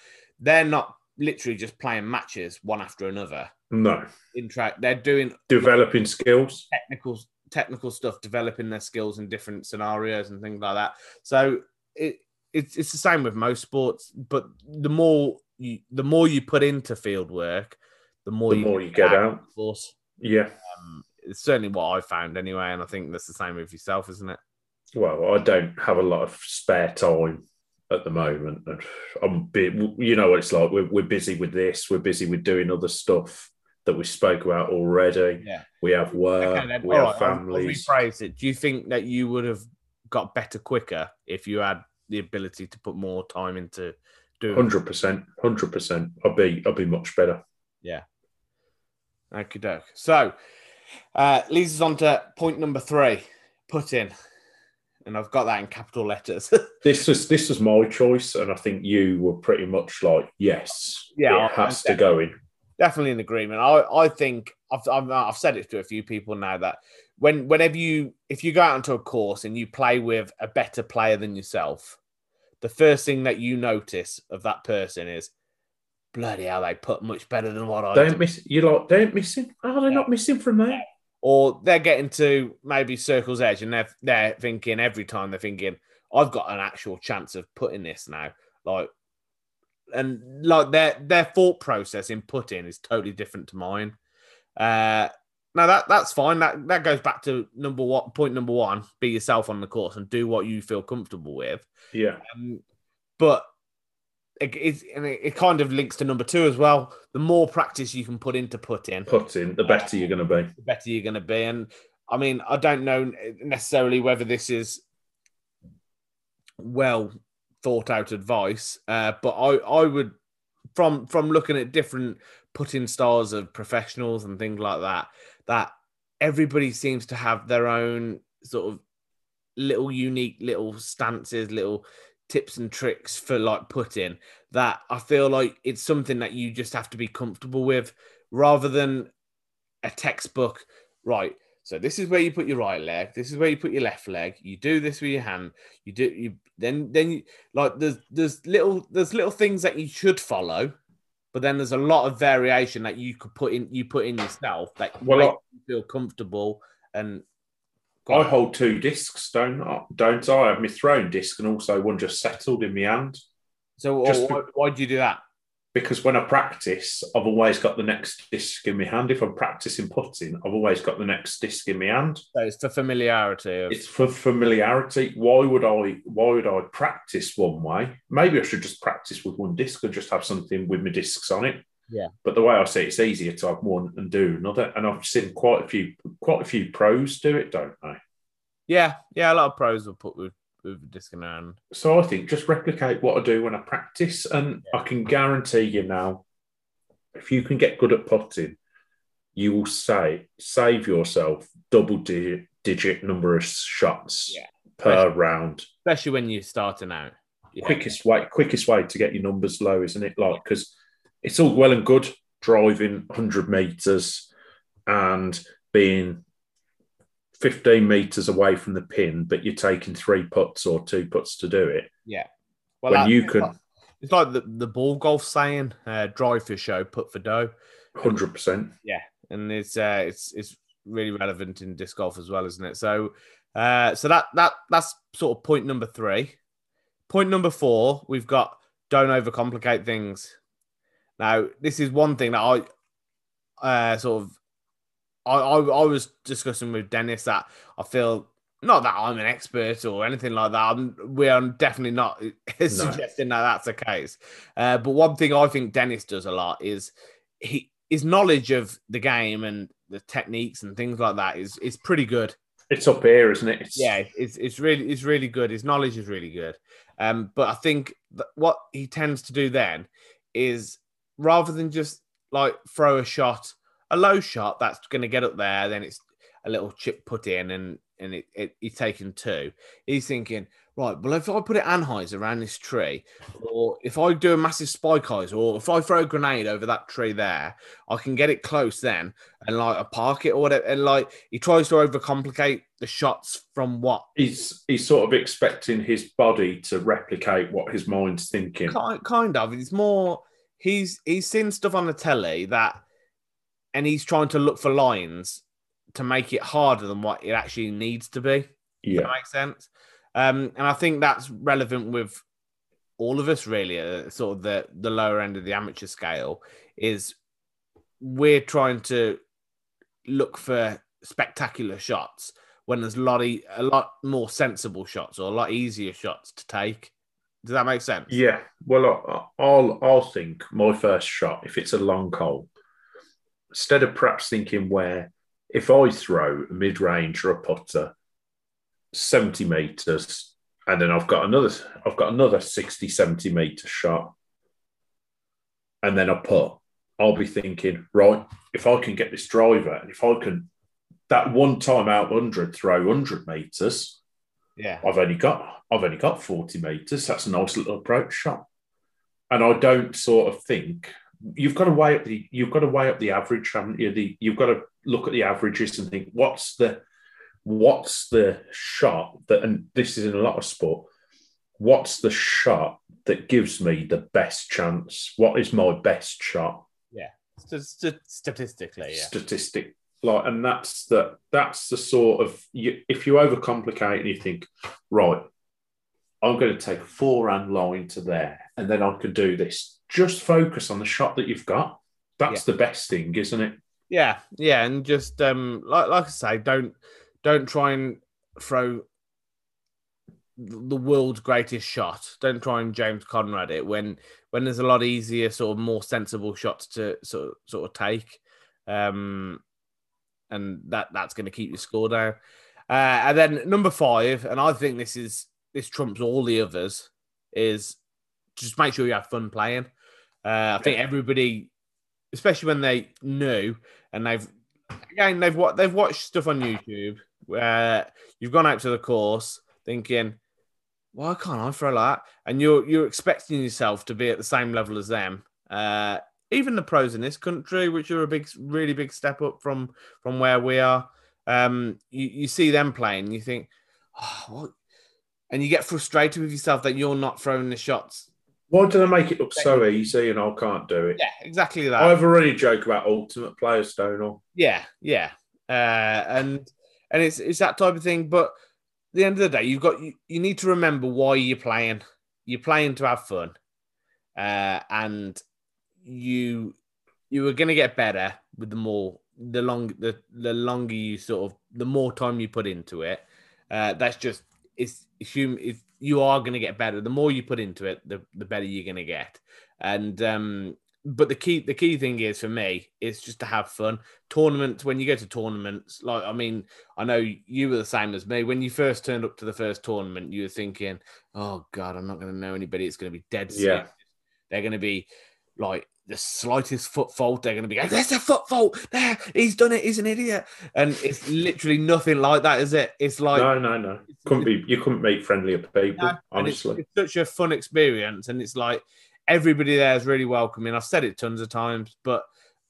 They're not literally just playing matches one after another. No, in track, they're doing developing skills, technical technical stuff, developing their skills in different scenarios and things like that. So it it's it's the same with most sports, but the more you the more you put into field work, the more the you more you get out. Of course, yeah, um, it's certainly what I found anyway, and I think that's the same with yourself, isn't it? Well, I don't have a lot of spare time at the moment. I'm bit, you know what it's like. We're, we're busy with this. We're busy with doing other stuff that we spoke about already. Yeah. We have work, okay, we have right, families. I'll rephrase it. Do you think that you would have got better quicker if you had the ability to put more time into doing hundred percent, hundred percent. I'll be I'll be much better. Yeah. Okay, doke. So uh leads us on to point number three. put in, and I've got that in capital letters. This was this was my choice, and I think you were pretty much like, yes, Yeah, it has to go in. Definitely in agreement. I, I think I've, I've I've said it to a few people now that when whenever you if you go out onto a course and you play with a better player than yourself, the first thing that you notice of that person is bloody hell they put much better than what I Don't do. miss. You like don't missing? Oh, they're not missing from there. Or they're getting to maybe circle's edge and they're they're thinking every time they're thinking I've got an actual chance of putting this now, like. And like their their thought process in putting is totally different to mine. Uh, now that that's fine. That that goes back to number one point number one: be yourself on the course and do what you feel comfortable with. Yeah, Um, but it, it's, and it, it kind of links to number two as well. The more practice you can put into putting, putting the better you're going to be. the better you're going to be. And I mean, I don't know necessarily whether this is well thought out advice, uh, but I I would from from looking at different putting styles of professionals and things like that that everybody seems to have their own sort of little unique little stances little tips and tricks for like putting that i feel like it's something that you just have to be comfortable with rather than a textbook right so this is where you put your right leg this is where you put your left leg you do this with your hand you do you then then you like there's there's little there's little things that you should follow but then there's a lot of variation that you could put in you put in yourself that Well, make I- you feel comfortable and I hold two discs, don't I? Don't I? I have my throne disc and also one just settled in my hand. so just- why, why'd you do that Because when I practice, I've always got the next disc in my hand. If I'm practicing putting, I've always got the next disc in my hand. so it's for familiarity of, It's for familiarity. Why would I? Why would I practice one way? Maybe I should just practice with one disc and just have something with my discs on it. Yeah. But the way I see it, it's easier to have one and do another. And I've seen quite a few, quite a few pros do it, don't they? yeah yeah a lot of pros will put with with disc hand So I think just replicate what I do when I practice, and I can guarantee you now, if you can get good at putting, you will say save yourself double digit, digit number of shots Yeah. per round. especially when you're starting out yeah. Quickest way, quickest way to get your numbers low, isn't it? Like because it's all well and good driving 100 meters and being 15 meters away from the pin, but you're taking three putts or two putts to do it. Yeah. Well when that- you can it's like the, the ball golf saying uh, drive for show put for dough Hundred percent. Yeah. And it's uh, it's it's really relevant in disc golf as well, isn't it? So, uh, so that that that's sort of point number three. Point number four, we've got don't overcomplicate things. Now, this is one thing that I uh, sort of I, I I was discussing with Dennis that I feel not that I'm an expert or anything like that. I'm, we are definitely not suggesting that that's the case. Uh, but one thing I think Dennis does a lot is he his knowledge of the game and the techniques and things like that is is pretty good. It's up here, isn't it? It's, Yeah, it's it's really it's really good. His knowledge is really good. Um, but I think that what he tends to do then is rather than just like throw a shot, a low shot that's going to get up there, then it's a little chip put in and and it, it he's taking two. He's thinking, right, well if I put it anhyzer around this tree, or if I do a massive spike hyzer, or if I throw a grenade over that tree there, I can get it close then and like I park it or whatever. And like he tries to overcomplicate the shots from what He's he's sort of expecting his body to replicate what his mind's thinking. kind, kind of. It's more he's he's seen stuff on the telly that, and he's trying to look for lines to make it harder than what it actually needs to be. Yeah. that make sense? Um, and I think that's relevant with all of us, really. Uh, sort of the the lower end of the amateur scale is we're trying to look for spectacular shots when there's a lot e- a lot more sensible shots or a lot easier shots to take. Does that make sense? Yeah. Well, I'll I'll think my first shot if it's a long hole. Instead of perhaps thinking where if I throw a mid range or a putter, seventy meters, and then I've got another I've got another 60, 70 meter shot, and then I put, I'll be thinking right if I can get this driver and if I can that one time out 100 throw 100 meters. Yeah. I've only got I've only got 40 meters. That's a nice little approach shot. And I don't sort of think you've got to weigh up the you've got to weigh up the average, haven't you? The, you've got to look at the averages and think what's the what's the shot that and this is in a lot of sport, what's the shot that gives me the best chance? What is my best shot? Yeah. St- st- statistically, yeah. Statistic like and that's the that's the sort of you, if you overcomplicate and you think right i'm going to take a forehand line to there and then i could do this just focus on the shot that you've got that's the best thing isn't it Yeah, yeah, and just um, like like I say, don't don't try and throw the world's greatest shot. Don't try and James Conrad it when when there's a lot easier, sort of more sensible shots to sort of, sort of take, um, and that that's going to keep your score down. Uh, and then number five, and I think this is this trumps all the others, is just make sure you have fun playing. Uh, I think everybody, especially when they new and they've again they've what they've watched stuff on YouTube where you've gone out to the course thinking, why can't I throw like that? And you're you're expecting yourself to be at the same level as them. Uh, even the pros in this country, which are a big, really big step up from from where we are, um, you, you see them playing, you think, oh, what? And you get frustrated with yourself that you're not throwing the shots. Why do they make it look so easy and i can't do it Yeah, exactly that. i have already joke about ultimate players don't I? Yeah, yeah, uh, and and it's it's that type of thing. But at the end of the day, you've got you, you need to remember why you're playing. You're playing to have fun, uh, and you you are going to get better with the more the long the the longer you sort of the more time you put into it. Uh, that's just it's human. If you are going to get better, the more you put into it, the the better you're going to get. And um, but the key the key thing is for me is just to have fun. Tournaments when you go to tournaments, like I mean, I know you were the same as me. When you first turned up to the first tournament, you were thinking, "Oh God, I'm not going to know anybody. It's going to be dead Yeah. They're going to be like." The slightest foot fault, they're going to be like, "There's a foot fault there. He's done it. He's an idiot." And it's literally nothing like that, is it? It's like no no no couldn't be you couldn't meet friendlier people no, and it's, honestly it's such a fun experience, and it's like everybody there is really welcoming. I've said it tons of times, but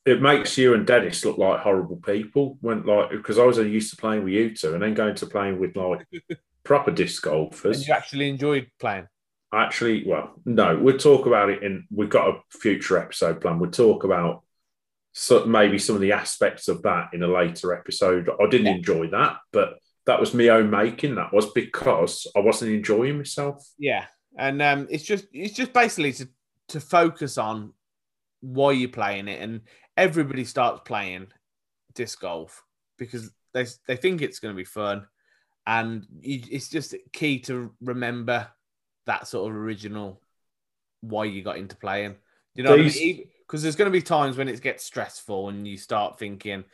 it makes you and Dennis look like horrible people when like because I was used to playing with you two and then going to playing with like proper disc and golfers. you actually enjoyed playing. Actually, well, no, we'll talk about it in we've got a future episode plan. We'll talk about so maybe some of the aspects of that in a later episode. I didn't Yeah. enjoy that, but that was my own making. That was because I wasn't enjoying myself. Yeah, and um, it's just it's just basically to to focus on why you're playing it, and everybody starts playing disc golf because they they think it's going to be fun, and you, it's just key to remember that sort of original why you got into playing. You know, because there's going to be times when it gets stressful and you start thinking,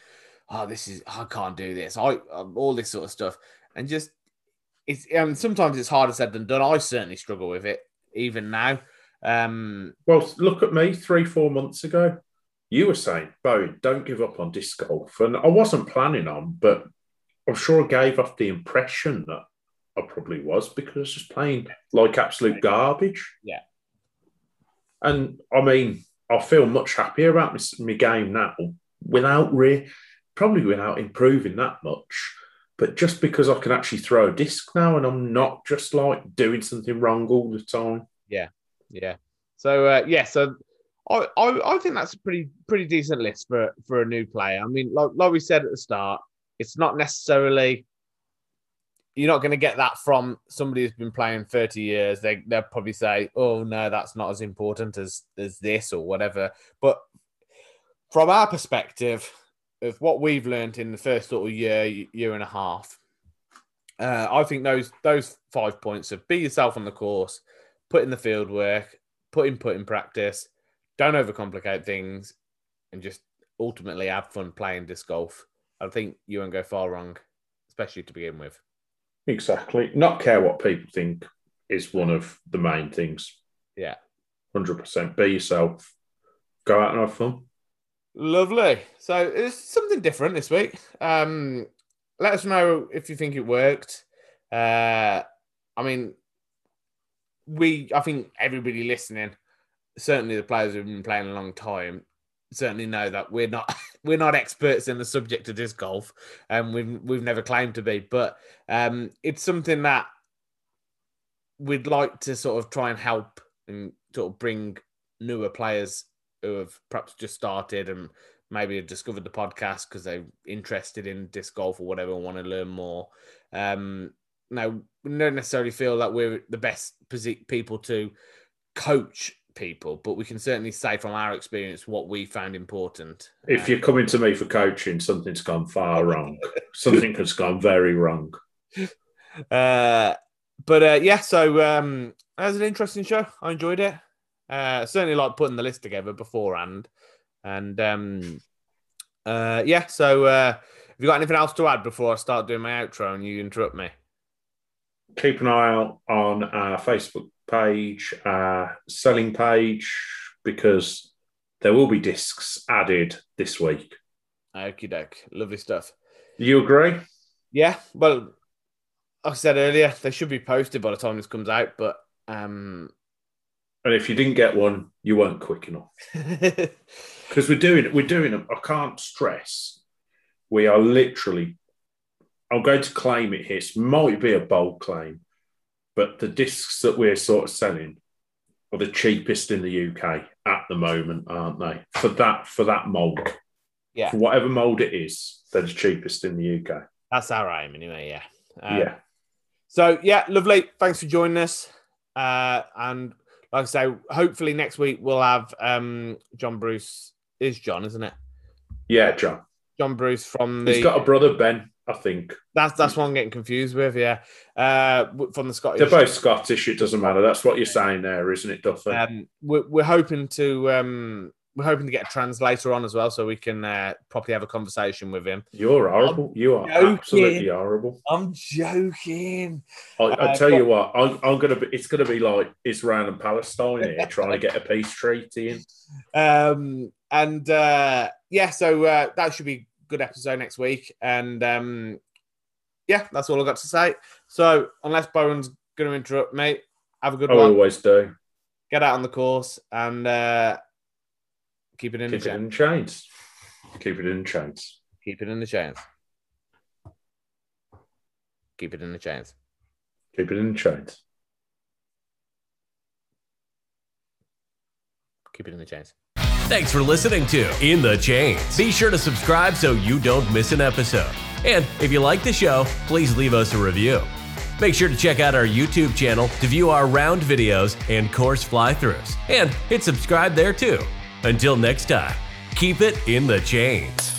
"Oh, this is I can't do this," I um, all this sort of stuff, and just it's and sometimes it's harder said than done. I certainly struggle with it even now. Um, Well, look at me three, four months ago. You were saying, Bo, don't give up on disc golf. And I wasn't planning on, but I'm sure I gave off the impression that I probably was because I was just playing like absolute garbage. Yeah. And I mean, I feel much happier about my, my game now without re- probably without improving that much. But just because I can actually throw a disc now and I'm not just like doing something wrong all the time. yeah. Yeah. So uh, yeah, so I, I I think that's a pretty pretty decent list for for a new player. I mean, like like we said at the start, it's not necessarily you're not going to get that from somebody who's been playing 30 years. They they'll probably say, "Oh no, that's not as important as as this or whatever." But from our perspective of what we've learned in the first sort of year year and a half, uh, I think those those five points of be yourself on the course, put in the field work, put in put in practice, don't overcomplicate things, and just ultimately have fun playing disc golf. I think you won't go far wrong, especially to begin with. Exactly. Not care what people think is one of the main things. Yeah. 100%. Be yourself. Go out and have fun. Lovely. So it's something different this week. Um, let us know if you think it worked. Uh, I mean, we, I think everybody listening, certainly the players who've been playing a long time, certainly know that we're not we're not experts in the subject of disc golf, and we've we've never claimed to be. But um, it's something that we'd like to sort of try and help and sort of bring newer players who have perhaps just started and maybe have discovered the podcast because they're interested in disc golf or whatever and want to learn more. Um, no, we don't necessarily feel that we're the best people to coach people, but we can certainly say from our experience what we found important. If you're coming to me for coaching, something's gone far wrong. Something has gone very wrong. Uh, but uh, yeah, so um, that was an interesting show. I enjoyed it. Uh, certainly like putting the list together beforehand. And um, uh, yeah, so uh, have you got anything else to add before I start doing my outro and you interrupt me? Keep an eye out on our Facebook page, our selling page, because there will be discs added this week. Okie doke. Lovely stuff. You agree? Yeah. Well, I said earlier, they should be posted by the time this comes out, but um and if you didn't get one, you weren't quick enough. Because we're doing we're doing them. I can't stress. We are literally. I'm going to claim it here. It might be a bold claim, but the discs that we're sort of selling are the cheapest in the UK at the moment, aren't they? For that for that mold. Yeah. For whatever mold it is, they're the cheapest in the UK. That's our aim, anyway. Yeah. Um, yeah. So yeah, lovely. Thanks for joining us. Uh, and like I say, hopefully next week we'll have um, John Bruce. Is John, isn't it? Yeah, John. John Bruce from the. He's got a brother Ben, I think. That's that's what I'm getting confused with. Yeah, uh, from the Scottish. They're both Scottish. It doesn't matter. That's what you're saying there, isn't it, Duffy? Um, we're, we're hoping to um, we're hoping to get a translator on as well, so we can uh, properly have a conversation with him. You're horrible. I'm you are joking. absolutely horrible. I'm joking. I, I uh, tell but, you what, I'm, I'm, gonna be. It's gonna be like Israel and Palestine here, trying to get a peace treaty in. Um, and uh, yeah, so uh, that should be good episode next week. And um, yeah, that's all I got to say. So unless Bowen's going to interrupt, mate, have a good I one. I always do. Get out on the course and. Uh, Keep it in Keep the it in chains. Keep it in chains. Keep it in the chains. Keep it in the chains. Keep it in the chains. Keep it in the chains. Thanks for listening to In the Chains. Be sure to subscribe so you don't miss an episode. And if you like the show, please leave us a review. Make sure to check out our YouTube channel to view our round videos and course fly throughs. And hit subscribe there too. Until next time, keep it in the chains.